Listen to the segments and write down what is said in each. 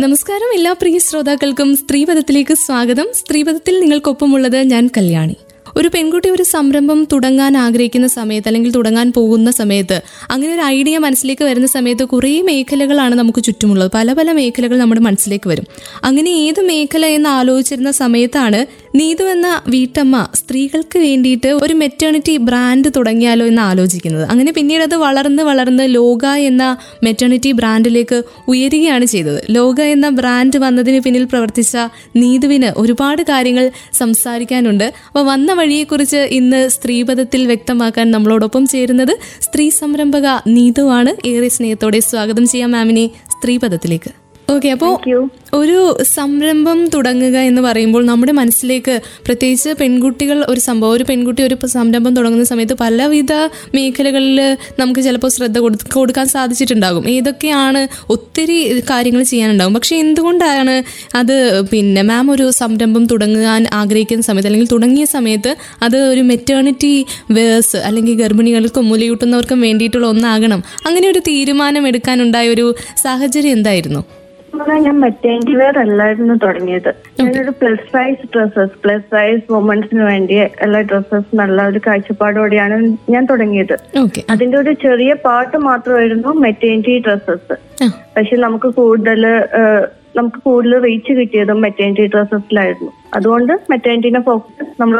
നമസ്കാരം. എല്ലാ പ്രിയ ശ്രോതാക്കൾക്കും സ്ത്രീപഥത്തിലേക്ക് സ്വാഗതം. സ്ത്രീപഥത്തിൽ നിങ്ങൾക്കൊപ്പമുള്ളത് ഞാൻ കല്യാണി. ഒരു പെൺകുട്ടി ഒരു സംരംഭം തുടങ്ങാൻ ആഗ്രഹിക്കുന്ന സമയത്ത് അല്ലെങ്കിൽ തുടങ്ങാൻ പോകുന്ന സമയത്ത് അങ്ങനെ ഒരു ഐഡിയ മനസ്സിലേക്ക് വരുന്ന സമയത്ത് കുറേ മേഖലകളാണ് നമുക്ക് ചുറ്റുമുള്ളത്. പല പല മേഖലകൾ നമ്മുടെ മനസ്സിലേക്ക് വരും. അങ്ങനെ ഏത് മേഖല എന്ന് ആലോചിച്ചിരുന്ന സമയത്താണ് നീതു എന്ന വീട്ടമ്മ സ്ത്രീകൾക്ക് വേണ്ടിയിട്ട് ഒരു മെറ്റേണിറ്റി ബ്രാൻഡ് തുടങ്ങിയാലോ എന്ന് ആലോചിക്കുന്നത്. അങ്ങനെ പിന്നീട് അത് വളർന്ന് വളർന്ന് ലോക എന്ന മെറ്റേണിറ്റി ബ്രാൻഡിലേക്ക് ഉയരുകയാണ് ചെയ്തത്. ലോക എന്ന ബ്രാൻഡ് വന്നതിന് പിന്നിൽ പ്രവർത്തിച്ച നീതുവിന് ഒരുപാട് കാര്യങ്ങൾ സംസാരിക്കാനുണ്ട്. അപ്പോൾ വന്ന വഴിയെക്കുറിച്ച് ഇന്ന് സ്ത്രീപഥത്തിൽ വ്യക്തമാക്കാൻ നമ്മളോടൊപ്പം ചേരുന്നത് സ്ത്രീ സംരംഭക നീതുവാണ്. ഏറെ സ്നേഹത്തോടെ സ്വാഗതം ചെയ്യാം മാമിനെ സ്ത്രീപഥത്തിലേക്ക് ഓക്കെ അപ്പോൾ ഒരു സംരംഭം തുടങ്ങുക എന്ന് പറയുമ്പോൾ നമ്മുടെ മനസ്സിലേക്ക് പ്രത്യേകിച്ച് പെൺകുട്ടികൾ ഒരു സംഭവം ഒരു പെൺകുട്ടി ഒരു സംരംഭം തുടങ്ങുന്ന സമയത്ത് പലവിധ മേഖലകളിൽ നമുക്ക് ചിലപ്പോൾ ശ്രദ്ധ കൊടുക്കാൻ സാധിച്ചിട്ടുണ്ടാകും. ഏതൊക്കെയാണ് ഒത്തിരി കാര്യങ്ങൾ ചെയ്യാനുണ്ടാകും. പക്ഷെ എന്തുകൊണ്ടാണ് അത് പിന്നെ മാം ഒരു സംരംഭം തുടങ്ങാൻ ആഗ്രഹിക്കുന്ന സമയത്ത് അല്ലെങ്കിൽ തുടങ്ങിയ സമയത്ത് അത് ഒരു മെറ്റേണിറ്റി വേഴ്സ് അല്ലെങ്കിൽ ഗർഭിണികൾക്കും മുലയൂട്ടുന്നവർക്കും വേണ്ടിയിട്ടുള്ള ഒന്നാകണം. അങ്ങനെ ഒരു തീരുമാനം എടുക്കാനുണ്ടായ ഒരു സാഹചര്യം എന്തായിരുന്നു? പറഞ്ഞാൽ ഞാൻ മെറ്റേണിറ്റി വെയർ അല്ലായിരുന്നു തുടങ്ങിയത്. ഞാനൊരു plus size dresses plus size വുമൻസിന് വേണ്ടി എല്ലാ ഡ്രസ്സസ് നല്ല ഒരു കാഴ്ചപ്പാടോടെയാണ് ഞാൻ തുടങ്ങിയത്. അതിന്റെ ഒരു ചെറിയ പാർട്ട് മാത്രമായിരുന്നു മെറ്റേണിറ്റി ഡ്രസ്സസ് പക്ഷെ നമുക്ക് കൂടുതൽ നമുക്ക് കൂടുതൽ റീച്ച് കിട്ടിയതും മെറ്റേണിറ്റി ഡ്രസ്സസിലായിരുന്നു അതുകൊണ്ട് മെറ്റേണിറ്റിനെ ഫോക്കസ് നമ്മൾ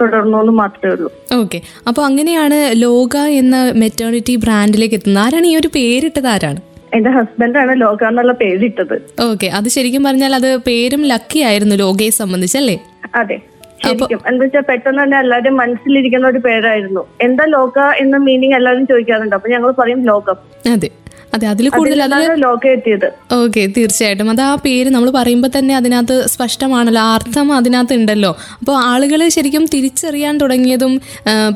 തുടർന്നു എന്ന് മാത്രമേ ഉള്ളൂ. ഓക്കെ അപ്പോൾ അങ്ങനെയാണ് ലോക എന്ന മെറ്റേണിറ്റി ബ്രാൻഡിലേക്ക് എത്തുന്നത്. ആരാണ് ഈ ഒരു പേരിട്ടത്? ആരാണ്? എന്റെ ഹസ്ബൻഡാണ് ലോക എന്നുള്ള പേരിട്ടത്. ഓക്കെ അത് ശരിക്കും പറഞ്ഞാൽ അത് പേരും ലക്കി ആയിരുന്നു ലോകയെ സംബന്ധിച്ചല്ലേ അതെ. ശരിക്കും. എന്താ വെച്ചാൽ പെട്ടെന്ന് തന്നെ എല്ലാവരും മനസ്സിലിരിക്കുന്ന ഒരു പേരായിരുന്നു. എന്താ ലോക എന്ന മീനിങ് എല്ലാവരും ചോദിക്കാറുണ്ട്. അപ്പൊ ഞങ്ങൾ പറയും ലോകം. അതെ. അതെ അതിൽ കൂടുതൽ ഓക്കെ തീർച്ചയായിട്ടും. അത് ആ പേര് നമ്മൾ പറയുമ്പോൾ തന്നെ അതിനകത്ത് സ്പഷ്ടമാണല്ലോ ആ അർത്ഥം അതിനകത്ത് ഉണ്ടല്ലോ. അപ്പോൾ ആളുകൾ ശരിക്കും തിരിച്ചറിയാൻ തുടങ്ങിയതും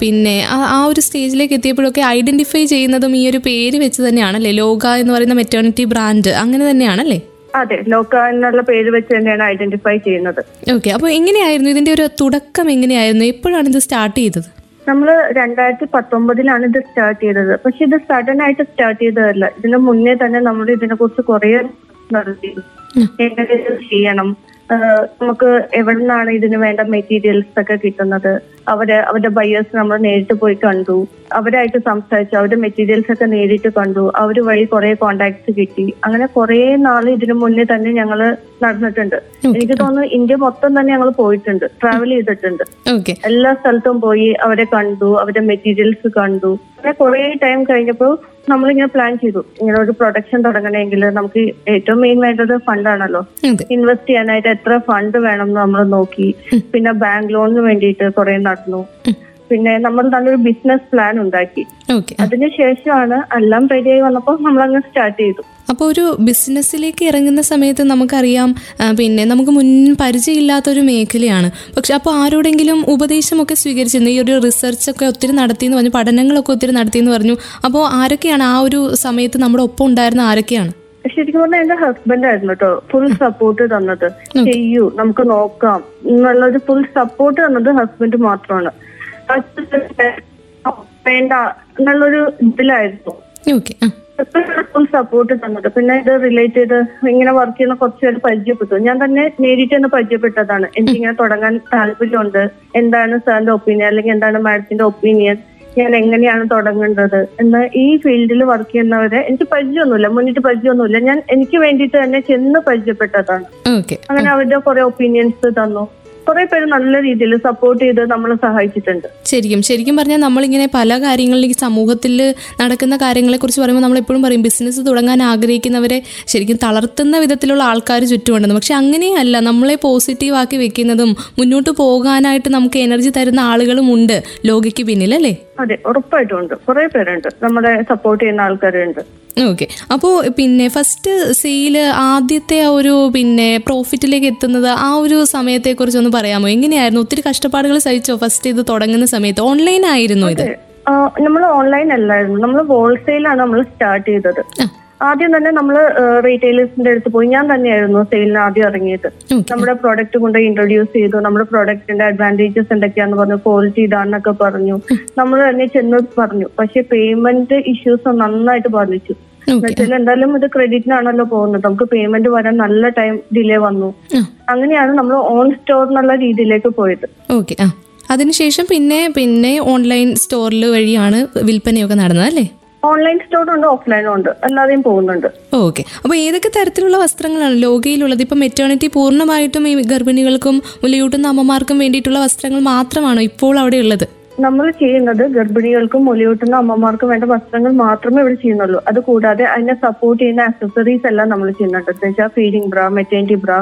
പിന്നെ ആ ആ ഒരു സ്റ്റേജിലേക്ക് എത്തിയപ്പോഴൊക്കെ ഐഡന്റിഫൈ ചെയ്യുന്നതും ഈ ഒരു പേര് വെച്ച് തന്നെയാണല്ലേ? ലോക എന്ന് പറയുന്ന മെറ്റേണിറ്റി ബ്രാൻഡ് അങ്ങനെ തന്നെയാണല്ലേ? അതെ ലോക്ക എന്നുള്ള പേര് വെച്ച് തന്നെയാണ് ഐഡന്റിഫൈ ചെയ്യുന്നത്. ഓക്കെ അപ്പോൾ എങ്ങനെയായിരുന്നു? ഇതിന്റെ ഒരു തുടക്കം എങ്ങനെയായിരുന്നു? എപ്പോഴാണ് ഇത് സ്റ്റാർട്ട് ചെയ്തത്? നമ്മൾ രണ്ടായിരത്തി പത്തൊമ്പതിലാണ് ഇത് സ്റ്റാർട്ട് ചെയ്തത്. പക്ഷെ ഇത് സഡൻ ആയിട്ട് സ്റ്റാർട്ട് ചെയ്തതല്ല. ഇതിന് മുന്നേ തന്നെ നമ്മൾ ഇതിനെ കുറിച്ച് കുറെ നടത്തി. എങ്ങനെ ചെയ്യണം? നമുക്ക് എവിടെ നിന്നാണ് ഇതിന് വേണ്ട മെറ്റീരിയൽസ് ഒക്കെ കിട്ടുന്നത്? അവർ അവരുടെ ബയേഴ്സ് നമ്മൾ നേരിട്ട് പോയി കണ്ടു. അവരായിട്ട് സംസാരിച്ചു. അവരുടെ മെറ്റീരിയൽസ് ഒക്കെ നേരിട്ട് കണ്ടു. അവർ വഴി കുറെ കോണ്ടാക്ട്സ് കിട്ടി. അങ്ങനെ കുറെ നാൾ ഇതിനു മുന്നേ തന്നെ ഞങ്ങൾ നടന്നിട്ടുണ്ട്. എനിക്ക് തോന്നുന്നു ഇന്ത്യ മൊത്തം തന്നെ ഞങ്ങൾ പോയിട്ടുണ്ട്. ട്രാവൽ ചെയ്തിട്ടുണ്ട്. എല്ലാ സ്ഥലത്തും പോയി അവരെ കണ്ടു. അവരുടെ മെറ്റീരിയൽസ് കണ്ടു. അങ്ങനെ കുറെ ടൈം കഴിഞ്ഞപ്പോൾ നമ്മളിങ്ങനെ പ്ലാൻ ചെയ്തു. ഇങ്ങനെ ഒരു പ്രൊഡക്ഷൻ തുടങ്ങണമെങ്കിൽ നമുക്ക് ഏറ്റവും മെയിൻ വേണ്ടത് ഫണ്ടാണല്ലോ ഇൻവെസ്റ്റ് ചെയ്യാനായിട്ട് എത്ര ഫണ്ട് വേണം എന്ന് നമ്മൾ നോക്കി. പിന്നെ ബാങ്ക് ലോണിന് വേണ്ടിയിട്ട് കുറെ നടന്നു. പിന്നെ നമ്മൾ നല്ലൊരു ബിസിനസ് പ്ലാൻ ഉണ്ടാക്കി. അതിനുശേഷമാണ് എല്ലാം റെഡിയായി വന്നപ്പോൾ നമ്മളങ്ങ് സ്റ്റാർട്ട് ചെയ്തു. അപ്പോൾ ഒരു ബിസിനസ്സിലേക്ക് ഇറങ്ങുന്ന സമയത്ത് നമുക്കറിയാം പിന്നെ നമുക്ക് മുൻ പരിചയമില്ലാത്തൊരു മേഖലയാണ്. പക്ഷെ അപ്പോൾ ആരോടെങ്കിലും ഉപദേശമൊക്കെ സ്വീകരിച്ചിരുന്നു? ഈ ഒരു റിസർച്ചൊക്കെ ഒത്തിരി നടത്തിയെന്ന് പറഞ്ഞു പഠനങ്ങളൊക്കെ ഒത്തിരി നടത്തിയെന്ന് പറഞ്ഞു. അപ്പോൾ ആരൊക്കെയാണ് ആ ഒരു സമയത്ത് നമ്മുടെ ഒപ്പം ഉണ്ടായിരുന്ന ആരൊക്കെയാണ്? ശരിക്കും പറഞ്ഞാൽ എന്റെ ഹസ്ബൻഡ് ആയിരുന്നു കേട്ടോ ഫുൾ സപ്പോർട്ട് തന്നത്. ചെയ്യൂ നമുക്ക് നോക്കാം. എന്നുള്ളൊരു ഫുൾ സപ്പോർട്ട് തന്നത് ഹസ്ബൻഡ് മാത്രമാണ്. വേണ്ട എന്നുള്ളൊരു ഇതിലായിരുന്നു. ഫുൾ സപ്പോർട്ട് തന്നത്. പിന്നെ ഇത് റിലേറ്റ് ചെയ്ത് ഇങ്ങനെ വർക്ക് ചെയ്യുന്ന കുറച്ച് പേര് പരിചയപ്പെട്ടു. ഞാൻ തന്നെ നേരിട്ട് തന്നെ പരിചയപ്പെട്ടതാണ്. എനിക്കിങ്ങനെ തുടങ്ങാൻ താല്പര്യമുണ്ട്. എന്താണ് സാറിന്റെ ഒപ്പീനിയൻ അല്ലെങ്കിൽ എന്താണ് മാഡത്തിന്റെ ഒപ്പീനിയൻ ഞാൻ എങ്ങനെയാണ് തുടങ്ങേണ്ടത്? എന്ന് ഈ ഫീൽഡിൽ വർക്ക് ചെയ്യുന്നവരെ എനിക്ക് പരിചയമൊന്നുമില്ല. മുന്നിട്ട് പരിചയമൊന്നുമില്ല. ഞാൻ എനിക്ക് വേണ്ടിയിട്ട് തന്നെ ചെന്ന് പരിചയപ്പെട്ടതാണ്. അങ്ങനെ അവരുടെ കുറെ ഒപ്പീനിയൻസ് തന്നു. കുറെ പേര് നല്ല രീതിയിൽ സപ്പോർട്ട് ചെയ്ത് നമ്മളെ സഹായിച്ചിട്ടുണ്ട്. ശരിക്കും ശരിക്കും പറഞ്ഞാൽ നമ്മളിങ്ങനെ പല കാര്യങ്ങളിലേക്ക് സമൂഹത്തിൽ നടക്കുന്ന കാര്യങ്ങളെ കുറിച്ച് പറയുമ്പോൾ നമ്മൾ എപ്പോഴും പറയും ബിസിനസ് തുടങ്ങാൻ ആഗ്രഹിക്കുന്നവരെ ശരിക്കും തളർത്തുന്ന വിധത്തിലുള്ള ആൾക്കാർ ചുറ്റുമുണ്ടെന്ന് പക്ഷെ അങ്ങനെയല്ല നമ്മളെ പോസിറ്റീവ് ആക്കി വെക്കുന്നതും മുന്നോട്ട് പോകാനായിട്ട് നമുക്ക് എനർജി തരുന്ന ആളുകളും ഉണ്ട് ലോകയ്ക്ക് പിന്നിൽ അല്ലേ? അതെ ഉറപ്പായിട്ടും ഉണ്ട് കുറെ പേരുണ്ട്. നമ്മുടെ സപ്പോർട്ട് ചെയ്യുന്ന ആൾക്കാരുണ്ട്. ഓക്കെ. അപ്പോൾ പിന്നെ ഫസ്റ്റ് സെയിൽ ആദ്യത്തെ ആ ഒരു പിന്നെ പ്രോഫിറ്റിലേക്ക് എത്തുന്നത് ആ ഒരു സമയത്തെക്കുറിച്ച് ഒന്ന് പറയാമോ? എങ്ങനെയായിരുന്നു? ഒത്തിരി കഷ്ടപ്പാടുകൾ സഹിച്ചോ ഫസ്റ്റ് ഇത് തുടങ്ങുന്ന സമയത്ത്? ഓൺലൈൻ ആയിരുന്നു ഇത്? നമ്മൾ ഓൺലൈൻ അല്ലായിരുന്നു. നമ്മൾ ഹോൾസെയിലാണ് നമ്മൾ സ്റ്റാർട്ട് ചെയ്തത്. ആദ്യം തന്നെ നമ്മൾ റീറ്റെയിലേഴ്സിന്റെ അടുത്ത് പോയി. ഞാൻ തന്നെയായിരുന്നു സെയിലിന് ആദ്യം ഇറങ്ങിയത്. നമ്മുടെ പ്രോഡക്റ്റ് കൊണ്ട് ഇൻട്രൊഡ്യൂസ് ചെയ്തു. നമ്മുടെ പ്രോഡക്റ്റിന്റെ അഡ്വാന്റേജസ് എന്തൊക്കെയാന്ന് പറഞ്ഞു. ക്വാളിറ്റി ഇതാണെന്നൊക്കെ പറഞ്ഞു. നമ്മൾ തന്നെ ചെന്ന് പറഞ്ഞു. പക്ഷെ പേയ്മെന്റ് ഇഷ്യൂസ് നന്നായിട്ട് ബാധിച്ചു. എന്നുവെച്ചാൽ എന്തായാലും ഇത് ക്രെഡിറ്റിനാണല്ലോ പോകുന്നത്. നമുക്ക് പേയ്മെന്റ് വരാൻ നല്ല ടൈം ഡിലേ വന്നു. അങ്ങനെയാണ് നമ്മൾ ഓൺ സ്റ്റോർ എന്നുള്ള രീതിയിലേക്ക് പോയത്. അതിനുശേഷം പിന്നെ പിന്നെ ഓൺലൈൻ സ്റ്റോറിൽ വഴിയാണ് വിൽപ്പനയൊക്കെ നടന്നത് അല്ലേ? ഓൺലൈൻ സ്റ്റോറും ഉണ്ട് ഓഫ്ലൈനും ഉണ്ട്. എല്ലാതെയും പോകുന്നുണ്ട്. ഓക്കെ. അപ്പൊ ഏതൊക്കെ തരത്തിലുള്ള വസ്ത്രങ്ങളാണ് ലോകയിലുള്ളത്? ഇപ്പൊ മെറ്റേണിറ്റി പൂർണമായിട്ടും ഈ ഗർഭിണികൾക്കും മുലയൂട്ടുന്ന അമ്മമാർക്കും വേണ്ടിയിട്ടുള്ള വസ്ത്രങ്ങൾ മാത്രമാണോ ഇപ്പോൾ അവിടെ ഉള്ളത്? നമ്മൾ ചെയ്യുന്നത് ഗർഭിണികൾക്കും മുലയൂട്ടുന്ന അമ്മമാർക്കും വേണ്ട വസ്ത്രങ്ങൾ മാത്രമേ ഇവിടെ ചെയ്യുന്നുള്ളൂ. അത് കൂടാതെ അതിനെ സപ്പോർട്ട് ചെയ്യുന്ന ആക്സസറീസ് എല്ലാം നമ്മൾ ചെയ്യുന്നുണ്ട്. എന്ന് വെച്ചാൽ ഫീഡിംഗ് ബ്ര മെറ്റേണിറ്റി ബ്ര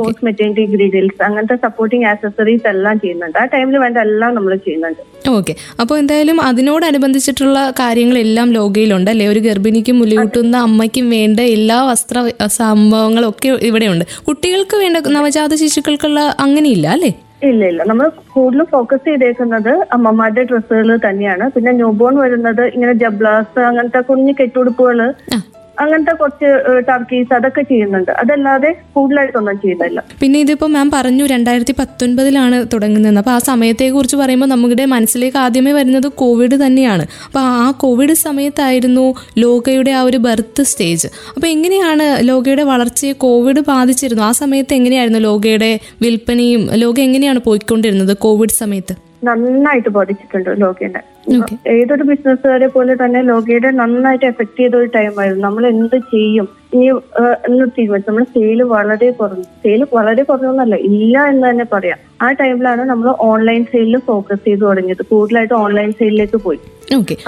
പോസ്റ്റ് മെറ്റേണിറ്റി ഗ്രീഡിൽസ് അങ്ങനത്തെ സപ്പോർട്ടിങ് ആക്സസറീസ് എല്ലാം ചെയ്യുന്നുണ്ട്. ആ ടൈമിൽ വേണ്ട എല്ലാം നമ്മൾ ചെയ്യുന്നുണ്ട്. ഓക്കെ അപ്പോൾ എന്തായാലും അതിനോടനുബന്ധിച്ചിട്ടുള്ള കാര്യങ്ങളെല്ലാം ലോകയിലുണ്ട് അല്ലേ? ഒരു ഗർഭിണിക്കും മുലയൂട്ടുന്ന അമ്മയ്ക്കും വേണ്ട എല്ലാ വസ്ത്ര സംഭവങ്ങളും ഒക്കെ ഇവിടെയുണ്ട്. കുട്ടികൾക്ക് വേണ്ട നവജാത ശിശുക്കൾക്കുള്ള അങ്ങനെയില്ല അല്ലേ? ഇല്ല ഇല്ല നമ്മൾ കൂടുതലും ഫോക്കസ് ചെയ്തേക്കുന്നത് അമ്മമാരുടെ ഡ്രസ്സുകൾ തന്നെയാണ് പിന്നെ ന്യൂബോൺ വരുന്നത് ഇങ്ങനെ ജബ്ലാസ് അങ്ങനത്തെ കുഞ്ഞു കെട്ടുടുപ്പുകൾ. അങ്ങനത്തെ കുറച്ച് ടർക്കീസ് അതൊക്കെ ചെയ്യുന്നുണ്ട്. അതല്ലാതെ കൂടുതലായിട്ടൊന്നും ചെയ്യുന്നില്ല. പിന്നെ ഇതിപ്പോ മാം പറഞ്ഞു രണ്ടായിരത്തി പത്തൊൻപതിലാണ് തുടങ്ങുന്നത് അപ്പൊ ആ സമയത്തെ കുറിച്ച് പറയുമ്പോൾ നമ്മുടെ മനസ്സിലേക്ക് ആദ്യമേ വരുന്നത് കോവിഡ് തന്നെയാണ്. അപ്പൊ ആ കോവിഡ് സമയത്തായിരുന്നു ലോകയുടെ ആ ഒരു ബർത്ത് സ്റ്റേജ് അപ്പൊ എങ്ങനെയാണ് ലോകയുടെ വളർച്ചയെ കോവിഡ് ബാധിച്ചിരുന്നു ആ സമയത്ത് എങ്ങനെയായിരുന്നു ലോകയുടെ വിൽപ്പനയും? ലോക എങ്ങനെയാണ് പോയിക്കൊണ്ടിരുന്നത് കോവിഡ് സമയത്ത്? നന്നായിട്ട് ബാധിച്ചിട്ടുണ്ട് ലോകേനെ. ഏതൊരു ബിസിനസ്സുകാരെ പോലെ തന്നെ ലോകയുടെ നന്നായിട്ട് എഫക്ട് ചെയ്ത ഒരു ടൈമായിരുന്നു നമ്മൾ എന്ത് ചെയ്യും? ഇനി എന്ന് തീരുമാനിച്ചു. നമ്മുടെ സെയിൽ വളരെ കുറഞ്ഞു. സെയിൽ വളരെ കുറഞ്ഞൊന്നല്ല ഇല്ല എന്ന് തന്നെ പറയാം. ആ ടൈമിലാണ് നമ്മൾ ഓൺലൈൻ സെയിലിൽ ഫോക്കസ് ചെയ്ത് തുടങ്ങിയത്. കൂടുതലായിട്ട് ഓൺലൈൻ സെയിലിലേക്ക് പോയി.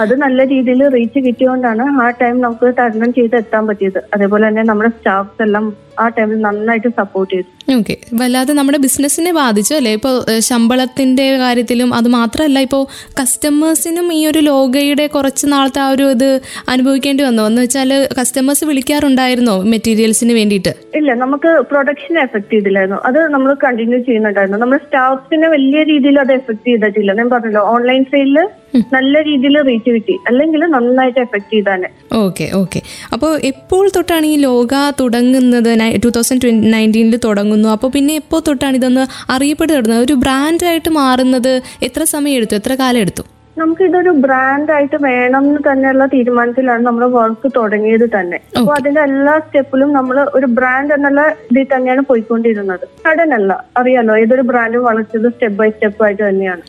അത് നല്ല രീതിയിൽ റീച്ച് കിട്ടിയോണ്ടാണ് ആ ടൈം നമുക്ക് തരണം ചെയ്ത് എത്താൻ പറ്റിയത്. അതേപോലെ തന്നെ നമ്മുടെ സ്റ്റാഫ്സ് എല്ലാം ആ ടൈമിൽ നന്നായിട്ട് സപ്പോർട്ട് ചെയ്തു. ഓക്കെ വല്ലാതെ നമ്മുടെ ബിസിനസ്സിനെ ബാധിച്ചു അല്ലേ? ഇപ്പോൾ ശമ്പളത്തിന്റെ കാര്യത്തിലും അത് മാത്രമല്ല ഇപ്പോ കസ്റ്റമേഴ്സിനും ഈ ഒരു ലോകയുടെ കുറച്ച് നാളത്തെ ആ ഒരു ഇത് അനുഭവിക്കേണ്ടി വന്നു. എന്ന് വെച്ചാൽ കസ്റ്റമേഴ്സ് വിളിക്കാറുണ്ടായിരുന്നോ മെറ്റീരിയൽസിന് വേണ്ടിയിട്ട്? ഇല്ല നമുക്ക് പ്രൊഡക്ഷനെ എഫക്ട് ചെയ്തില്ലായിരുന്നു. അത് നമ്മൾ കണ്ടിന്യൂ ചെയ്യുന്നുണ്ടായിരുന്നു. നമ്മുടെ സ്റ്റാഫ്സിനെ വലിയ രീതിയിൽ അത് എഫക്ട് ചെയ്തിട്ടില്ല. ഞാൻ പറഞ്ഞല്ലോ ഓൺലൈൻ സെയിലിൽ നല്ല രീതിയിൽ റീച്ച് കിട്ടി. അല്ലെങ്കിൽ നന്നായിട്ട് എഫക്ട് ചെയ്താണ് ഓക്കെ ഓക്കെ അപ്പോൾ എപ്പോൾ തൊട്ടാണ് ഈ ലോക തുടങ്ങുന്നത്? ടൂ തൗസൻഡ് നയന്റീനിൽ തുടങ്ങുന്നു. അപ്പോൾ പിന്നെ എപ്പോൾ തൊട്ടാണ് ഇതൊന്ന് അറിയപ്പെടുന്നത് ഒരു ബ്രാൻഡായിട്ട് മാറുന്നത് എത്ര സമയം എടുത്തു എത്ര കാലം എടുത്തു നമുക്ക് ഇതൊരു ബ്രാൻഡ് ആയിട്ട് വേണം എന്ന് തന്നെയുള്ള തീരുമാനത്തിലാണ് നമ്മൾ വർക്ക് തുടങ്ങിയത് തന്നെ. അപ്പൊ അതിന്റെ എല്ലാ സ്റ്റെപ്പിലും നമ്മൾ ഒരു ബ്രാൻഡ് എന്നുള്ള ഇതിൽ തന്നെയാണ് പോയിക്കൊണ്ടിരുന്നത്. സഡൻ അല്ല അറിയാലോ ഏതൊരു ബ്രാൻഡും വളർച്ചത് സ്റ്റെപ്പ് ബൈ സ്റ്റെപ്പ് ആയിട്ട് തന്നെയാണ്.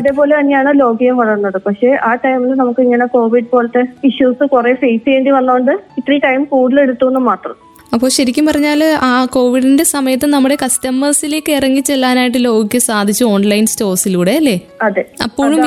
അതേപോലെ തന്നെയാണ് ലോകിയം വളർന്നത്. പക്ഷേ ആ ടൈമിൽ നമുക്ക് ഇങ്ങനെ കോവിഡ് പോലത്തെ ഇഷ്യൂസ് കുറെ ഫേസ് ചെയ്യേണ്ടി വന്നതുകൊണ്ട് ഇത്രയും ടൈം കൂടുതൽ എടുത്തു എന്ന് മാത്രം. അപ്പോൾ ശരിക്കും പറഞ്ഞാൽ ആ കോവിഡിന്റെ സമയത്ത് നമ്മുടെ കസ്റ്റമേഴ്സിലേക്ക് ഇറങ്ങി ചെല്ലാനായിട്ട് ലോകയ്ക്ക് സാധിച്ചു ഓൺലൈൻ സ്റ്റോഴ്സിലൂടെ അല്ലേ? അതെ. അപ്പോഴും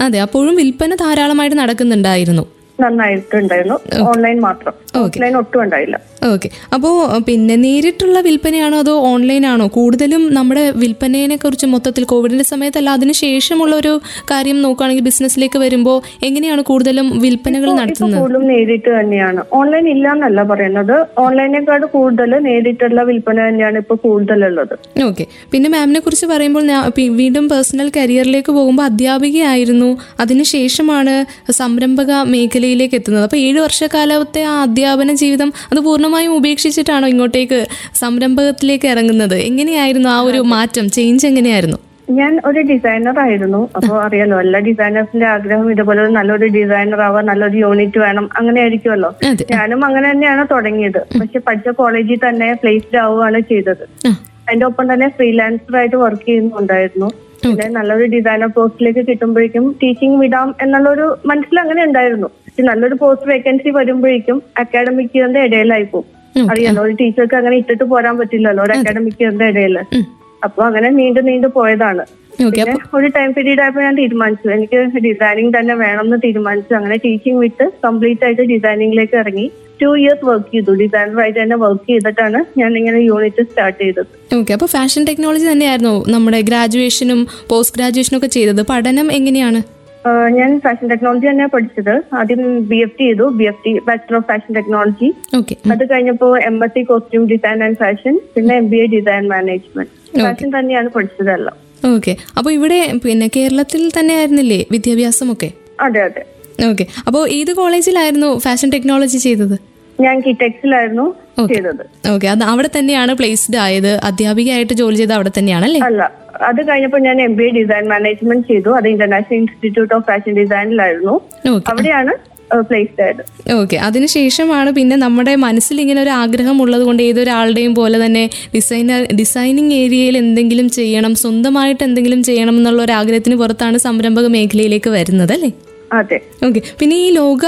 അതെ അപ്പോഴും വിൽപ്പന ധാരാളമായിട്ട് നടക്കുന്നുണ്ടായിരുന്നു. നന്നായിട്ടുണ്ടായിരുന്നു. ഓൺലൈൻ മാത്രം. ഓഫ്ലൈൻ ഒട്ടും ഉണ്ടായില്ല. ഓക്കെ അപ്പോൾ പിന്നെ നേരിട്ടുള്ള വിൽപ്പനയാണോ അതോ ഓൺലൈൻ ആണോ? കൂടുതലും നമ്മുടെ വിൽപ്പനയെ കുറിച്ച് മൊത്തത്തിൽ കോവിഡിന്റെ സമയത്തല്ല അതിന് ശേഷമുള്ള ഒരു കാര്യം നോക്കുകയാണെങ്കിൽ ബിസിനസ്സിലേക്ക് വരുമ്പോൾ എങ്ങനെയാണ് കൂടുതലും വിൽപ്പനകൾ നടത്തുന്നത്? കൂടുതലും നേരിട്ട് തന്നെയാണ്. ഓൺലൈൻ ഇല്ല എന്നല്ല പറയുന്നത്. ഓൺലൈനേക്കാട് കൂടുതൽ നേരിട്ടുള്ള വിൽപ്പന തന്നെയാണ് ഇപ്പൊ കൂടുതലുള്ളത്. ഓക്കെ പിന്നെ മാമിനെ കുറിച്ച് പറയുമ്പോൾ വീണ്ടും പേഴ്സണൽ കരിയറിലേക്ക് പോകുമ്പോൾ അധ്യാപികയായിരുന്നു. അതിനുശേഷമാണ് സംരംഭക മേഖലയിലേക്ക് എത്തുന്നത്. അപ്പോൾ ഏഴ് വർഷക്കാലത്തെ ആ അധ്യാപന ജീവിതം അത് പൂർണമായും ഉപേക്ഷിച്ചിട്ടാണോ ഇങ്ങോട്ടേക്ക് സംരംഭകത്തിലേക്ക് ഇറങ്ങുന്നത്? എങ്ങനെയായിരുന്നു ആ ഒരു മാറ്റം? ചേഞ്ച് എങ്ങനെയായിരുന്നു? ഞാൻ ഒരു ഡിസൈനർ ആയിരുന്നു. അപ്പോൾ അറിയാലോ എല്ലാ ഡിസൈനേഴ്സിന്റെ ആഗ്രഹം ഇതുപോലെ നല്ലൊരു ഡിസൈനർ ആവാൻ നല്ലൊരു യൂണിറ്റ് വേണം അങ്ങനെ ആയിരിക്കുമല്ലോ ഞാനും അങ്ങനെ തന്നെയാണ് തുടങ്ങിയത്. പക്ഷെ പഠിച്ച കോളേജിൽ തന്നെ പ്ലേസ്ഡ് ആവുകയാണ് ചെയ്തത്. അതിന്റെ ഒപ്പം തന്നെ ഫ്രീലാൻസർ ആയിട്ട് വർക്ക് ചെയ്യുന്നുണ്ടായിരുന്നു. പിന്നെ നല്ലൊരു ഡിസൈനർ പോസ്റ്റിലേക്ക് കിട്ടുമ്പോഴേക്കും ടീച്ചിങ് വിടാം എന്നുള്ളൊരു മനസ്സിൽ അങ്ങനെ ഉണ്ടായിരുന്നു. പക്ഷെ നല്ലൊരു പോസ്റ്റ് വേക്കൻസി വരുമ്പോഴേക്കും അക്കാഡമിക് ഇയറിന്റെ ഇടയിലായി പോകും അറിയാലോ ഒരു ടീച്ചർക്ക് അങ്ങനെ ഇട്ടിട്ട് പോരാൻ പറ്റില്ലല്ലോ ഒരു അക്കാഡമിക് ഇയറിന്റെ ഇടയിൽ അപ്പൊ അങ്ങനെ നീണ്ടു നീണ്ടു പോയതാണ്. പിന്നെ ഒരു ടൈം പീരീഡ് ആയപ്പോൾ ഞാൻ തീരുമാനിച്ചു. എനിക്ക് ഡിസൈനിങ് തന്നെ വേണം എന്ന് തീരുമാനിച്ചു. അങ്ങനെ ടീച്ചിങ് വിട്ട് കംപ്ലീറ്റ് ആയിട്ട് ഡിസൈനിങ്ങിലേക്ക് ഇറങ്ങി. ടു ഇയേഴ്സ് വർക്ക് ചെയ്തു. ഡിസൈനറായിട്ട് തന്നെ വർക്ക് ചെയ്തിട്ടാണ് ഞാൻ ഇങ്ങനെ യൂണിറ്റ് സ്റ്റാർട്ട് ചെയ്തത്. ഓക്കെ അപ്പോൾ ഫാഷൻ ടെക്നോളജി തന്നെയായിരുന്നു നമ്മുടെ ഗ്രാജുവേഷനും പോസ്റ്റ് ഗ്രാജുവേഷനും ഒക്കെ ചെയ്തത്. പഠനം എങ്ങനെയാണ്? ഞാൻ ഫാഷൻ ടെക്നോളജി തന്നെയാണ് പഠിച്ചത്. ആദ്യം ബി എഫ് ടി ചെയ്തു. B F T bachelor of fashion technology okay അത് കഴിഞ്ഞപ്പോൾ M S C costume design and fashion പിന്നെ M B A design management fashion തന്നെയാണ് പഠിച്ചതെല്ലാം. ഓക്കെ അപ്പോൾ ഇവിടെ പിന്നെ കേരളത്തിൽ തന്നെ ആയിരുന്നില്ലേ വിദ്യാഭ്യാസമൊക്കെ? അതെ അതെ. ഓക്കെ അപ്പോൾ ഏത് കോളേജിലായിരുന്നു ഫാഷൻ ടെക്നോളജി ചെയ്തത്? ഞാൻ കിടെക്സിലായിരുന്നു ചെയ്തത്. ഓക്കെ അത് അവിടെ തന്നെയാണ് പ്ലേസ്ഡ് ആയത്. അധ്യാപികയായിട്ട് ജോലി ചെയ്ത് അവിടെ തന്നെയാണ് അല്ലേ? അല്ല. അത് കഴിഞ്ഞപ്പോൾ ഞാൻ M B A design management ചെയ്തു. അത് ഇന്റർനാഷണൽ ഇൻസ്റ്റിറ്റ്യൂട്ട് ഓഫ് ഫാഷൻ ഡിസൈനിലായിരുന്നു അവിടെയാണ് പ്ലേസ്ഡ് ആയത്. ഓക്കെ അതിനുശേഷമാണ് പിന്നെ നമ്മുടെ മനസ്സിൽ ഇങ്ങനെ ഒരു ആഗ്രഹം ഉള്ളത് കൊണ്ട് ഏതൊരാളുടെയും പോലെ തന്നെ ഡിസൈനർ ഡിസൈനിങ് ഏരിയയിൽ എന്തെങ്കിലും ചെയ്യണം സ്വന്തമായിട്ട് എന്തെങ്കിലും ചെയ്യണം എന്നുള്ള ഒരു ആഗ്രഹത്തിന് പുറത്താണ് സംരംഭക മേഖലയിലേക്ക് വരുന്നത് അല്ലേ? അതെ. ഓക്കെ പിന്നെ ഈ ലോക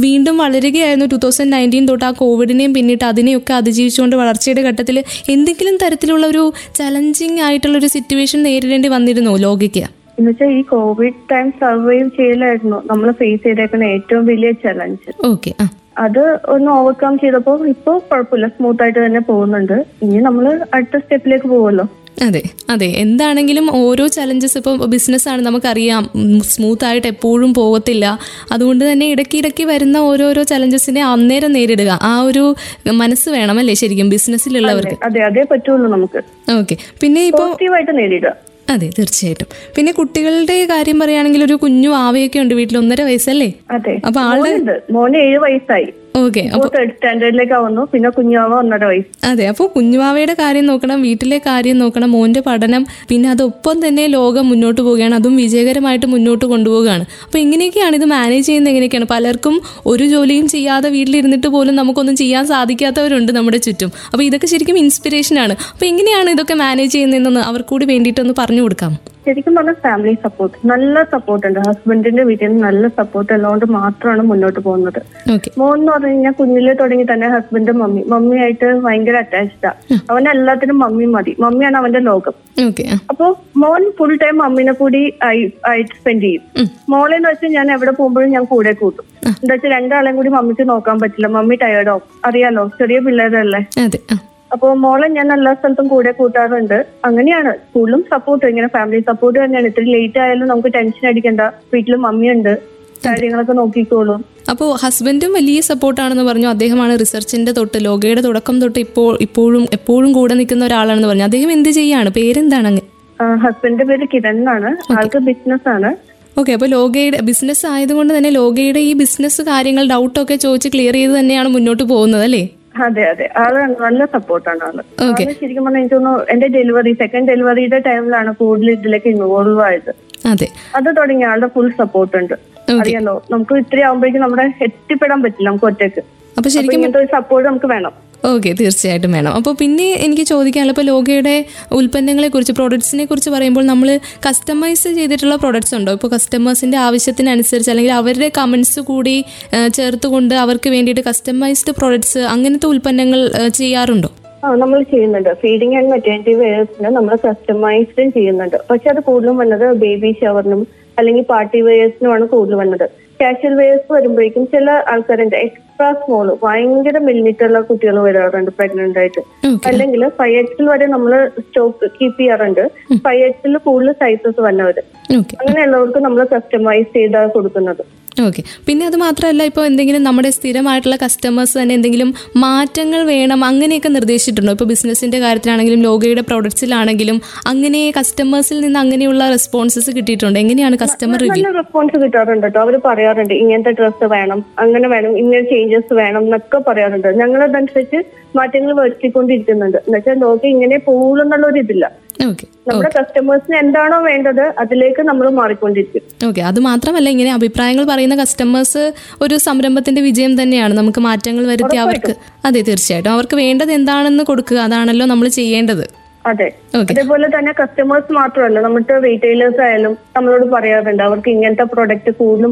വീണ്ടും വളരുകയായിരുന്നു ടൂ തൗസൻഡ് നയന്റീൻ തൊട്ട് ആ കോവിഡിനെയും പിന്നിട്ട് അതിനെയൊക്കെ അതിജീവിച്ചുകൊണ്ട് വളർച്ചയുടെ ഘട്ടത്തിൽ എന്തെങ്കിലും തരത്തിലുള്ള ഒരു ചലഞ്ചിങ് ആയിട്ടുള്ള ഒരു സിറ്റുവേഷൻ നേരിടേണ്ടി വന്നിരുന്നോ ലോകയ്ക്ക്? എന്നുവെച്ചാൽ ഈ കോവിഡ് ടൈം സർവൈവ് ചെയ്യലായിരുന്നു. നമ്മൾ ഫേസ് ചെയ്തേക്കുന്ന ഏറ്റവും വലിയ ചലഞ്ച് ഓക്കെ അത് ഒന്ന് ഓവർകം ചെയ്തപ്പോൾ ഇപ്പോൾ കുഴപ്പമില്ല. സ്മൂത്ത് ആയിട്ട് തന്നെ പോകുന്നുണ്ട്. ഇനി നമ്മൾ അടുത്ത സ്റ്റെപ്പിലേക്ക് പോകുമല്ലോ അതെ അതെ. എന്താണെങ്കിലും ഓരോ ചലഞ്ചസ് ഇപ്പോൾ ബിസിനസ്സാണ് നമുക്കറിയാം. സ്മൂത്ത് ആയിട്ട് എപ്പോഴും പോകത്തില്ല. അതുകൊണ്ട് തന്നെ ഇടയ്ക്ക് ഇടയ്ക്ക് വരുന്ന ഓരോരോ ചലഞ്ചസിനെ അന്നേരം നേരിടുക. ആ ഒരു മനസ്സ് വേണം അല്ലേ ശരിക്കും ബിസിനസ്സിലുള്ളവർക്ക് അതെ അതേ. പറ്റുള്ളൂ നമുക്ക്. ഓക്കെ പിന്നെ ഇപ്പോൾ പോസിറ്റീവായിട്ട് നേരിടുക. അതെ തീർച്ചയായിട്ടും. പിന്നെ കുട്ടികളുടെ കാര്യം പറയുകയാണെങ്കിൽ ഒരു കുഞ്ഞു ആവയൊക്കെ ഉണ്ട് വീട്ടിൽ ഒന്നര വയസ്സല്ലേ? അപ്പൊ ആളുടെ മോനെ മോന് ഏഴ് വയസ്സായി. ഓക്കെ തേർഡ് സ്റ്റാൻഡേർഡിലേക്ക് പിന്നെ കുഞ്ഞുമാവ ഒന്നര വയസ്സ്. അതെ അപ്പോൾ കുഞ്ഞുവാവയുടെ കാര്യം നോക്കണം വീട്ടിലെ കാര്യം നോക്കണം മോന്റെ പഠനം പിന്നെ അതൊപ്പം തന്നെ ലോകം മുന്നോട്ട് പോവുകയാണ് അതും വിജയകരമായിട്ട് മുന്നോട്ട് കൊണ്ടുപോവുകയാണ്. അപ്പോൾ ഇങ്ങനെയൊക്കെയാണ് ഇത് മാനേജ് ചെയ്യുന്നത് എങ്ങനെയൊക്കെയാണ്? പലർക്കും ഒരു ജോലിയും ചെയ്യാതെ വീട്ടിലിരുന്നിട്ട് പോലും നമുക്കൊന്നും ചെയ്യാൻ സാധിക്കാത്തവരുണ്ട് നമ്മുടെ ചുറ്റും. അപ്പോൾ ഇതൊക്കെ ശരിക്കും ഇൻസ്പിറേഷൻ ആണ്. അപ്പോൾ എങ്ങനെയാണ് ഇതൊക്കെ മാനേജ് ചെയ്യുന്നതെന്ന് കൂടി വേണ്ടിയിട്ടൊന്ന് പറഞ്ഞു കൊടുക്കാം. ശരിക്കും പറഞ്ഞാൽ ഫാമിലി സപ്പോർട്ട് നല്ല സപ്പോർട്ട് ഉണ്ട്. ഹസ്ബൻഡിന്റെ വീട്ടിൽ നിന്ന് നല്ല സപ്പോർട്ട് ഉള്ളതുകൊണ്ട് മാത്രമാണ് മുന്നോട്ട് പോകുന്നത്. മോൻ എന്ന് പറഞ്ഞു കഴിഞ്ഞാൽ കുഞ്ഞിലെ തുടങ്ങി തന്നെ ഹസ്ബൻഡ് മമ്മി. മമ്മിയായിട്ട് ഭയങ്കര അറ്റാച്ച്ഡാ അവൻ എല്ലാത്തിനും മമ്മി മതി. മമ്മിയാണ് അവന്റെ ലോകം. അപ്പൊ മോൻ ഫുൾ ടൈം മമ്മിനെ കൂടി ആയി- ആയിട്ട് സ്പെൻഡ് ചെയ്യും. മോളെന്ന് വെച്ചാൽ ഞാൻ എവിടെ പോകുമ്പോഴും ഞാൻ കൂടെ കൂട്ടും. എന്താ വെച്ചാൽ രണ്ടാളെയും കൂടി മമ്മിക്ക് നോക്കാൻ പറ്റില്ല. മമ്മി ടയർഡോ അറിയാലോ? ചെറിയ പിള്ളേരല്ലേ? അതെ ആ അപ്പൊ മോളെ ഞാൻ എല്ലാ സ്ഥലത്തും കൂടെ കൂട്ടാറുണ്ട്. അങ്ങനെയാണ്. സ്കൂളിലും സപ്പോർട്ട് ഇങ്ങനെ ഫാമിലി സപ്പോർട്ട് തന്നെയാണ്. ഇത്തിരി ലേറ്റ് ആയാലും നമുക്ക് ടെൻഷൻ അടിക്കണ്ട. വീട്ടിലും മമ്മിയുണ്ട്. കാര്യങ്ങളൊക്കെ നോക്കിക്കോളും. അപ്പോൾ ഹസ്ബൻഡും വലിയ സപ്പോർട്ടാണെന്ന് പറഞ്ഞു. അദ്ദേഹമാണ് റിസർച്ചിന്റെ തൊട്ട് ലോകയുടെ തുടക്കം തൊട്ട് ഇപ്പോൾ ഇപ്പോഴും എപ്പോഴും കൂടെ നിൽക്കുന്ന ഒരാളാണെന്ന് പറഞ്ഞു. അദ്ദേഹം എന്ത് ചെയ്യാണ്? പേരെന്താണ് ഹസ്ബൻഡിന്റെ പേര് കിരൺ എന്നാണ്. ആൾക്ക് ബിസിനസ് ആണ്. ഓക്കെ അപ്പോൾ ലോകയുടെ ബിസിനസ് ആയതുകൊണ്ട് തന്നെ ലോകയുടെ ഈ ബിസിനസ് കാര്യങ്ങൾ ഡൗട്ടൊക്കെ ചോദിച്ച് ക്ലിയർ ചെയ്ത് തന്നെയാണ് മുന്നോട്ട് പോകുന്നത് അല്ലേ? അതെ അതെ. ആൾ നല്ല സപ്പോർട്ടാണ് ആൾ. ആൾ ശരിക്കും പറഞ്ഞാൽ എനിക്ക് തോന്നുന്നു എന്റെ ഡെലിവറി സെക്കൻഡ് ഡെലിവറിയുടെ ടൈമിലാണ് കൂടുതൽ ഇതിലേക്ക് ഇൻവോൾവ് ആയത്. അതെ. അത് തുടങ്ങി ആളുടെ ഫുൾ സപ്പോർട്ട് ഉണ്ട്. അറിയാലോ? നമുക്ക് ഇത്രയും ആവുമ്പോഴേക്കും നമ്മുടെ എത്തിപ്പെടാൻ പറ്റില്ല നമുക്ക് ഒറ്റയ്ക്ക് അപ്പോൾ അപ്പൊ ശരിക്കും സപ്പോർട്ട് നമുക്ക് വേണം. ഓക്കെ തീർച്ചയായിട്ടും വേണം. അപ്പോൾ പിന്നെ എനിക്ക് ചോദിക്കാനുള്ള ഇപ്പോൾ ലോകയുടെ ഉൽപ്പന്നങ്ങളെ കുറിച്ച് പ്രോഡക്ട്സിനെ കുറിച്ച് പറയുമ്പോൾ നമ്മൾ കസ്റ്റമൈസ് ചെയ്തിട്ടുള്ള പ്രോഡക്ട്സ് ഉണ്ടോ? ഇപ്പോൾ കസ്റ്റമേഴ്സിന്റെ ആവശ്യത്തിനനുസരിച്ച് അല്ലെങ്കിൽ അവരുടെ കമൻസ് കൂടി ചേർത്തുകൊണ്ട് അവർക്ക് വേണ്ടിയിട്ട് കസ്റ്റമൈസ്ഡ് പ്രോഡക്ട്സ് അങ്ങനത്തെ ഉൽപ്പന്നങ്ങൾ ചെയ്യാറുണ്ടോ? ആ നമ്മൾ ചെയ്യുന്നുണ്ട്. ഫീഡിങ് ആൻഡ് മെറ്റേണിറ്റി വെയേഴ്സിന് നമ്മൾ കസ്റ്റമൈസ്ഡും ചെയ്യുന്നുണ്ട്. പക്ഷെ അത് കൂടുതലും വന്നത് ബേബി ഷവറിനും അല്ലെങ്കിൽ പാർട്ടി വെയേഴ്സിനുമാണ് കൂടുതൽ വന്നത്. കാഷ്വൽ വെയേഴ്സ് വരുമ്പോഴേക്കും ചില ആൾക്കാരുണ്ട്. എക്സ്ട്രാ സ്മോൾ ഭയങ്കര മില്ലിമീറ്ററുള്ള കുട്ടികൾ വരാറുണ്ട് പ്രഗ്നന്റ് ആയിട്ട് അല്ലെങ്കിൽ ഫൈവ് എക്സിൽ വരെ നമ്മൾ സ്റ്റോക്ക് കീപ്പ് ചെയ്യാറുണ്ട്. ഫൈവ് എക്സിൽ കൂടുതൽ സൈസസ് വന്നവര്. ഓക്കെ അങ്ങനെയുള്ളവർക്ക് നമ്മൾ കസ്റ്റമൈസ് ചെയ്താണ് കൊടുക്കുന്നത്. ഓക്കെ പിന്നെ അത് മാത്രമല്ല ഇപ്പോൾ എന്തെങ്കിലും നമ്മുടെ സ്ഥിരമായിട്ടുള്ള കസ്റ്റമേഴ്സ് തന്നെ എന്തെങ്കിലും മാറ്റങ്ങൾ വേണം അങ്ങനെയൊക്കെ നിർദ്ദേശിച്ചിട്ടുണ്ടോ? ഇപ്പോൾ ബിസിനസ്സിന്റെ കാര്യത്തിലാണെങ്കിലും ലോഗോയുടെ പ്രോഡക്റ്റ്സിലാണെങ്കിലും അങ്ങനെ കസ്റ്റമേഴ്സിൽ നിന്ന് അങ്ങനെയുള്ള റെസ്പോൺസസ് കിട്ടിയിട്ടുണ്ട്? എങ്ങനെയാണ് കസ്റ്റമർ റിവ്യൂ റെസ്പോൺസ് കിട്ടാറുണ്ട് കേട്ടോ. അവർ പറയാറുണ്ട് ഇങ്ങനത്തെ ഡ്രസ്സ് വേണം അങ്ങനെ വേണം ഇങ്ങനെ ചേഞ്ചസ് വേണം എന്നൊക്കെ പറയാറുണ്ട്. ഞങ്ങൾ അതനുസരിച്ച് മാറ്റങ്ങൾ വരുത്തിക്കൊണ്ടിരിക്കുന്നുണ്ട്. എന്നുവെച്ചാൽ ലോകം ഇങ്ങനെ പോകുന്നുള്ള ഒരു ഇതില്ല നമ്മുടെ കസ്റ്റമേഴ്സിന് എന്താണോ വേണ്ടത് അതിലേക്ക് നമ്മൾ മാറിക്കൊണ്ടിരിക്കും. ഓക്കെ അത് മാത്രമല്ല ഇങ്ങനെ അഭിപ്രായങ്ങൾ പറയുന്ന കസ്റ്റമേഴ്സ് ഒരു സംരംഭത്തിന്റെ വിജയം തന്നെയാണ്. നമുക്ക് മാറ്റങ്ങൾ വരുത്തി അവർക്ക് അതെ തീർച്ചയായിട്ടും. അവർക്ക് വേണ്ടത് എന്താണെന്ന് കൊടുക്കുക. അതാണല്ലോ നമ്മൾ ചെയ്യേണ്ടത്. അതെ. അതേപോലെ തന്നെ കസ്റ്റമേഴ്സ് മാത്രമല്ല നമ്മുടെ റീറ്റെയിലേഴ്സ് ആയാലും നമ്മളോട് പറയാറുണ്ട് അവർക്ക് ഇങ്ങനത്തെ പ്രോഡക്റ്റ് കൂടുതൽ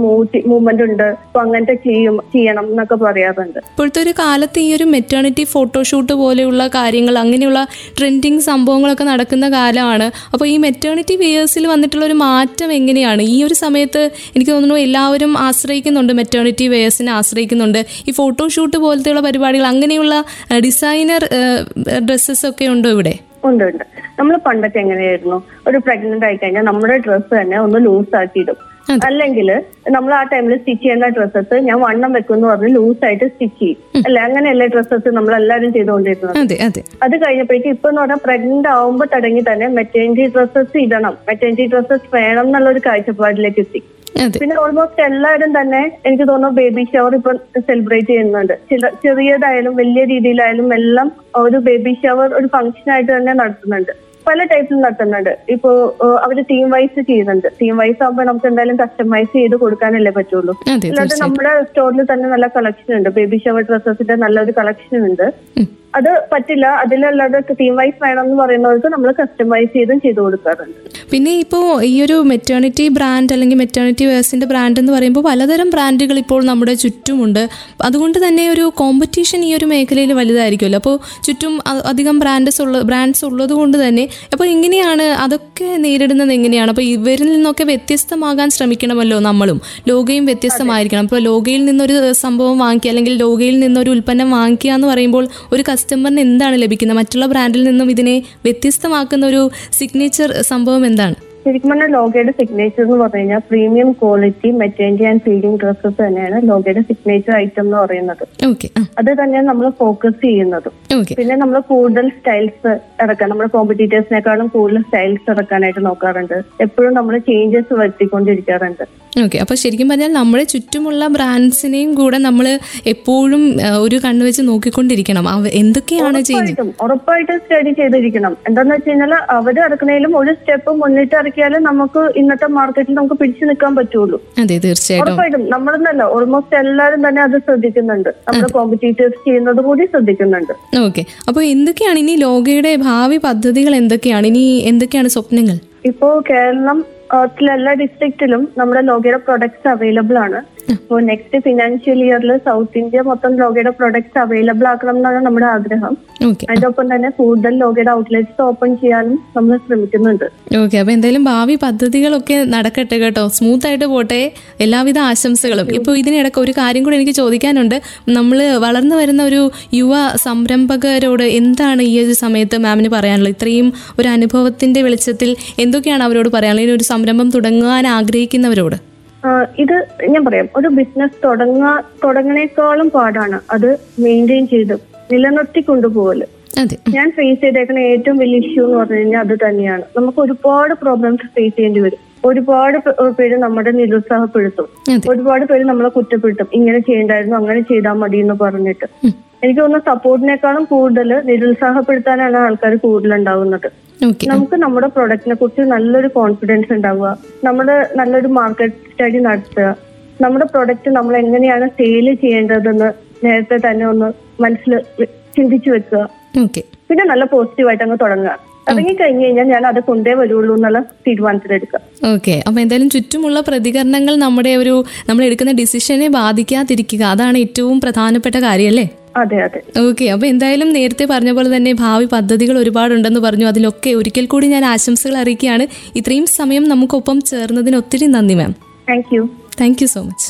മൂവ്മെന്റ് ഉണ്ട് അപ്പൊ അങ്ങനത്തെ ചെയ്യും ചെയ്യണം എന്നൊക്കെ പറയാറുണ്ട്. ഇപ്പോഴത്തെ ഒരു കാലത്ത് ഈ ഒരു മെറ്റേണിറ്റി ഫോട്ടോഷൂട്ട് പോലെയുള്ള കാര്യങ്ങൾ അങ്ങനെയുള്ള ട്രെൻഡിങ് സംഭവങ്ങളൊക്കെ നടക്കുന്ന കാലമാണ്. അപ്പോൾ ഈ മെറ്റേണിറ്റി വെയേഴ്സിൽ വന്നിട്ടുള്ള ഒരു മാറ്റം എങ്ങനെയാണ്? ഈ ഒരു സമയത്ത് എനിക്ക് തോന്നുന്നു എല്ലാവരും ആശ്രയിക്കുന്നുണ്ട് മെറ്റേണിറ്റി വെയേഴ്സിനെ ആശ്രയിക്കുന്നുണ്ട്. ഈ ഫോട്ടോഷൂട്ട് പോലത്തെയുള്ള പരിപാടികൾ അങ്ങനെയുള്ള ഡിസൈനർ ഡ്രസ്സസ് ഒക്കെ ഉണ്ടോ ഇവിടെ? ഉണ്ട് ഉണ്ട്. നമ്മൾ പണ്ടൊക്കെ എങ്ങനെയായിരുന്നു? ഒരു പ്രഗ്നന്റ് ആയി കഴിഞ്ഞാൽ നമ്മുടെ ഡ്രസ്സ് തന്നെ ഒന്ന് ലൂസ് ആക്കിയിടും. അല്ലെങ്കിൽ നമ്മൾ ആ ടൈമിൽ സ്റ്റിച്ച് ചെയ്യുന്ന ഡ്രസ്സസ് ഞാൻ വണ്ണം വെക്കുമെന്ന് പറഞ്ഞ് ലൂസ് ആയിട്ട് സ്റ്റിച്ച് ചെയ്യും. അല്ലെ? അങ്ങനെയല്ലേ ഡ്രസ്സസ് നമ്മൾ എല്ലാവരും ചെയ്തുകൊണ്ടിരുന്നത്? അതെ കഴിഞ്ഞപ്പോഴേക്കും ഇപ്പൊ എന്ന് പറഞ്ഞാൽ പ്രഗ്നന്റ് ആവുമ്പോൾ തുടങ്ങി തന്നെ മെറ്റേണിറ്റി ഡ്രസ്സസ് ഇടണം. മെറ്റേണിറ്റി ഡ്രസ്സസ് വേണം എന്നുള്ള ഒരു കാഴ്ചപ്പാടിലേക്ക് എത്തി. പിന്നെ ഓൾമോസ്റ്റ് എല്ലാവരും തന്നെ എനിക്ക് തോന്നുന്നു ബേബി ഷവർ ഇപ്പൊ സെലിബ്രേറ്റ് ചെയ്യുന്നുണ്ട്. ചില ചെറിയതായാലും വലിയ രീതിയിലായാലും എല്ലാം ഒരു ബേബി ഷവർ ഒരു ഫംഗ്ഷൻ ആയിട്ട് തന്നെ നടത്തുന്നുണ്ട്. പല ടൈപ്പിൽ നടത്തുന്നുണ്ട്. ഇപ്പോ അവർ ടീം വൈസ് ചെയ്യുന്നുണ്ട്. ടീം വൈസ് ആകുമ്പോൾ നമുക്ക് എന്തായാലും കസ്റ്റമൈസ് ചെയ്ത് കൊടുക്കാനല്ലേ പറ്റുള്ളൂ. അല്ലാതെ നമ്മുടെ സ്റ്റോറിൽ തന്നെ നല്ല കളക്ഷൻ ഉണ്ട്. ബേബി ഷവർ ഡ്രസ്സസിന്റെ നല്ലൊരു കളക്ഷൻ ഉണ്ട്. അത് പറ്റില്ല. അതിലല്ലാതെ തീം വൈസ് വേണം എന്ന് പറയുന്നവർക്ക് നമ്മൾ കസ്റ്റമൈസ് ചെയ്തും ചെയ്തു കൊടുക്കാറുണ്ട്. പിന്നെ ഇപ്പോ ഈ ഒരു മെറ്റേണിറ്റി ബ്രാൻഡ് അല്ലെങ്കിൽ മെറ്റേണിറ്റി വേഴ്സിന്റെ ബ്രാൻഡ് എന്ന് പറയുമ്പോൾ പലതരം ബ്രാൻഡുകൾ ഇപ്പോൾ നമ്മുടെ ചുറ്റുമുണ്ട്. അതുകൊണ്ട് തന്നെ ഒരു കോമ്പറ്റീഷൻ ഈ ഒരു മേഖലയിൽ വലുതായിരിക്കുമല്ലോ. അപ്പോൾ ചുറ്റും അധികം ബ്രാൻഡ്സ് ഉള്ള ബ്രാൻഡ്സ് ഉള്ളത് കൊണ്ട് തന്നെ അപ്പോൾ എങ്ങനെയാണ് അതൊക്കെ നേരിടുന്നത് എങ്ങനെയാണ്? അപ്പോൾ ഇവരിൽ നിന്നൊക്കെ വ്യത്യസ്തമാകാൻ ശ്രമിക്കണമല്ലോ നമ്മളും. ലോകയും വ്യത്യസ്തമായിരിക്കണം. ഇപ്പോൾ ലോകയിൽ നിന്നൊരു സംഭവം വാങ്ങിക്കുക അല്ലെങ്കിൽ ലോകയിൽ നിന്നൊരു ഉൽപ്പന്നം വാങ്ങിക്കുക എന്ന് പറയുമ്പോൾ ഒരു കസ്റ്റമറിന് എന്താണ് ലഭിക്കുന്നത്? മറ്റുള്ള ബ്രാൻഡിൽ നിന്നും ഇതിനെ വ്യത്യസ്തമാക്കുന്ന ഒരു സിഗ്നേച്ചർ സംഭവം എന്താണ്? ശരിക്കും പറഞ്ഞാൽ ലോഗയുടെ സിഗ്നേച്ചർ എന്ന് പറഞ്ഞു കഴിഞ്ഞാൽ premium quality maternity and feeding dresses തന്നെയാണ് ലോഗയുടെ സിഗ്നേച്ചർ ഐറ്റം എന്ന് പറയുന്നത്. അത് തന്നെയാണ് നമ്മൾ ഫോക്കസ് ചെയ്യുന്നത്. പിന്നെ നമ്മൾ കൂടുതൽ സ്റ്റൈൽസ് ഇറക്കാൻ നമ്മുടെ കോമ്പറ്റീറ്റേഴ്സിനെക്കാളും കൂടുതൽ സ്റ്റൈൽസ് ഇറക്കാനായിട്ട് നോക്കാറുണ്ട്. എപ്പോഴും നമ്മൾ ചേഞ്ചസ് വരുത്തിക്കൊണ്ടിരിക്കാറുണ്ട്. ഓക്കെ അപ്പോൾ ശരിക്കും പറഞ്ഞാൽ നമ്മുടെ ചുറ്റുമുള്ള ബ്രാൻഡ്സിനെയും കൂടെ നമ്മൾ എപ്പോഴും ഒരു കണ്ണു വെച്ച് നോക്കിക്കൊണ്ടിരിക്കണം. എന്തൊക്കെയാണ് ചെയ്യുന്നത്? ഉറപ്പായിട്ടും ഉറപ്പായിട്ടും സ്റ്റഡി ചെയ്തിരിക്കണം. എന്താന്ന് വെച്ച് കഴിഞ്ഞാൽ അവർ ഇറക്കുന്നതിലും ഒരു സ്റ്റെപ്പ് മുന്നിട്ട് ഇറക്കിയാലും നമുക്ക് ഇന്നത്തെ മാർക്കറ്റിൽ നമുക്ക് പിടിച്ചു നിൽക്കാൻ പറ്റുള്ളൂ. അതെ തീർച്ചയായിട്ടും. ഉറപ്പായിട്ടും. നമ്മളെന്നല്ല ഓൾമോസ്റ്റ് എല്ലാവരും തന്നെ അത് ശ്രദ്ധിക്കുന്നുണ്ട്. നമ്മുടെ കോമ്പറ്റീറ്റേഴ്സ് ചെയ്യുന്നത് കൂടി ശ്രദ്ധിക്കുന്നുണ്ട്. ഓക്കെ. അപ്പോൾ എന്തൊക്കെയാണ് ഇനി ലോകയുടെ ഭാവി പദ്ധതികൾ എന്തൊക്കെയാണ്? ഇനി എന്തൊക്കെയാണ് സ്വപ്നങ്ങൾ? ഇപ്പോ കേരളം എല്ലാ ഡിസ്ട്രിക്റ്റിലും നമ്മുടെ ലോകയുടെ പ്രൊഡക്ട്സ് അവൈലബിൾ ആണ്. ഇപ്പോൾ നെക്സ്റ്റ് ഫിനാൻഷ്യൽ ഇയറിൽ സൗത്ത് ഇന്ത്യ മൊത്തം ലോകയുടെ പ്രൊഡക്ട്സ് അവൈലബിൾ ആക്കണം എന്നാണ് നമ്മുടെ ആഗ്രഹം. അതിനൊപ്പം തന്നെ കൂടുതൽ ലോകയുടെ ഔട്ട്ലെറ്റ്സ് ഓപ്പൺ ചെയ്യാനും നമ്മൾ ശ്രമിക്കുന്നുണ്ട്. ഓക്കെ അപ്പൊ എന്തായാലും ഭാവി പദ്ധതികളൊക്കെ നടക്കട്ടെ കേട്ടോ. സ്മൂത്ത് ആയിട്ട് പോട്ടെ. എല്ലാവിധ ആശംസകളും. ഇപ്പോൾ ഇതിനിടയ്ക്ക് ഒരു കാര്യം കൂടി എനിക്ക് ചോദിക്കാനുണ്ട്. നമ്മൾ വളർന്നു വരുന്ന ഒരു യുവ സംരംഭകരോട് എന്താണ് ഈ ഒരു സമയത്ത് മാമിന് പറയാനുള്ളത്? ഇത്രയും ഒരു അനുഭവത്തിന്റെ വെളിച്ചത്തിൽ എന്തൊക്കെയാണ് അവരോട് പറയാനുള്ളത്? ഇനി ഒരു സംരംഭം തുടങ്ങാൻ ആഗ്രഹിക്കുന്നവരോട്. ഇത് ഞാൻ പറയാം. ഒരു ബിസിനസ് തുടങ്ങാ തുടങ്ങണേക്കാളും പാടാണ് അത് മെയിന്റെയിൻ ചെയ്ത് നിലനിർത്തി കൊണ്ടുപോകൽ. ഞാൻ ഫേസ് ചെയ്തേക്കുന്ന ഏറ്റവും വലിയ ഇഷ്യൂ എന്ന് പറഞ്ഞു കഴിഞ്ഞാൽ അത് തന്നെയാണ്. നമുക്ക് ഒരുപാട് പ്രോബ്ലംസ് ഫേസ് ചെയ്യേണ്ടി വരും. ഒരുപാട് പേര് നമ്മുടെ നിരുത്സാഹപ്പെടുത്തും. ഒരുപാട് പേര് നമ്മളെ കുറ്റപ്പെടുത്തും. ഇങ്ങനെ ചെയ്യണ്ടായിരുന്നു അങ്ങനെ ചെയ്താൽ മതി എന്ന് പറഞ്ഞിട്ട്. എനിക്ക് തോന്നുന്നു സപ്പോർട്ടിനേക്കാളും കൂടുതൽ നിരുത്സാഹപ്പെടുത്താനാണ് ആൾക്കാർ കൂടുതൽ ഉണ്ടാവുന്നത് ഓക്കെ നമുക്ക് നമ്മുടെ പ്രൊഡക്റ്റിനെ കുറിച്ച് നല്ലൊരു കോൺഫിഡൻസ് ഉണ്ടാവുക. നമ്മുടെ നല്ലൊരു മാർക്കറ്റ് സ്റ്റഡി നടത്തുക. നമ്മുടെ പ്രൊഡക്റ്റ് നമ്മൾ എങ്ങനെയാണ് സെയിൽ ചെയ്യേണ്ടതെന്ന് നേരത്തെ തന്നെ ഒന്ന് മനസ്സിൽ ചിന്തിച്ചു വെക്കുക. പിന്നെ നല്ല പോസിറ്റീവായിട്ട് അങ്ങ് തുടങ്ങുക. ഇറങ്ങി കഴിഞ്ഞു കഴിഞ്ഞാൽ ഞാൻ അത് കൊണ്ടേ വരുള്ളൂ എന്നുള്ള തീരുമാനത്തിലെടുക്കുക ഓക്കെ അപ്പോൾ എന്തായാലും ചുറ്റുമുള്ള പ്രതികരണങ്ങൾ നമ്മുടെ ഒരു നമ്മൾ എടുക്കുന്ന ഡിസിഷനെ ബാധിക്കാതിരിക്കുക. അതാണ് ഏറ്റവും പ്രധാനപ്പെട്ട കാര്യമല്ലേ? അതെ അതെ. ഓക്കെ അപ്പോൾ എന്തായാലും നേരത്തെ പറഞ്ഞ പോലെ തന്നെ ഭാവി പദ്ധതികൾ ഒരുപാടുണ്ടെന്ന് പറഞ്ഞു. അതിലൊക്കെ ഒരിക്കൽ കൂടി ഞാൻ ആശംസകൾ അറിയിക്കുകയാണ്. ഇത്രയും സമയം നമുക്കൊപ്പം ചേർന്നതിന് ഒത്തിരി നന്ദി ma'am thank you thank you so much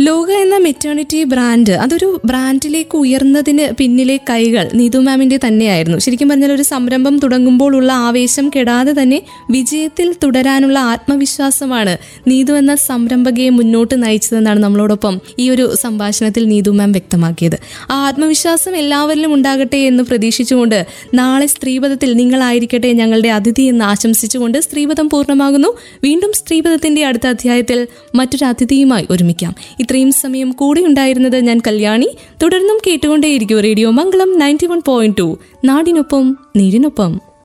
Loka എന്ന മെറ്റേണിറ്റി ബ്രാൻഡ് അതൊരു ബ്രാൻഡിലേക്ക് ഉയർന്നതിന് പിന്നിലെ കൈകൾ നീതു മാമിന്റെ തന്നെയായിരുന്നു. ശരിക്കും പറഞ്ഞാൽ ഒരു സംരംഭം തുടങ്ങുമ്പോൾ ഉള്ള ആവേശം കെടാതെ തന്നെ വിജയത്തിൽ തുടരാനുള്ള ആത്മവിശ്വാസമാണ് നീതു എന്ന സംരംഭകയെ മുന്നോട്ട് നയിച്ചതെന്നാണ് നമ്മളോടൊപ്പം ഈ ഒരു സംഭാഷണത്തിൽ നീതു മാം വ്യക്തമാക്കിയത്. ആ ആത്മവിശ്വാസം എല്ലാവരിലും ഉണ്ടാകട്ടെ എന്ന് പ്രതീക്ഷിച്ചുകൊണ്ട് നാളെ സ്ത്രീപഥത്തിൽ നിങ്ങളായിരിക്കട്ടെ ഞങ്ങളുടെ അതിഥി എന്ന് ആശംസിച്ചുകൊണ്ട് സ്ത്രീപഥം പൂർണമാകുന്നു. വീണ്ടും സ്ത്രീപഥത്തിന്റെ അടുത്ത അധ്യായത്തിൽ മറ്റൊരു അതിഥിയുമായി ഒരുമിക്കാം. ഇത്രയും സമയം കൂടെ ഉണ്ടായിരുന്നത് ഞാൻ കല്യാണി. തുടർന്നും കേട്ടുകൊണ്ടേയിരിക്കും radio Mangalam ninety one point two നാടിനൊപ്പം നീരിനൊപ്പം.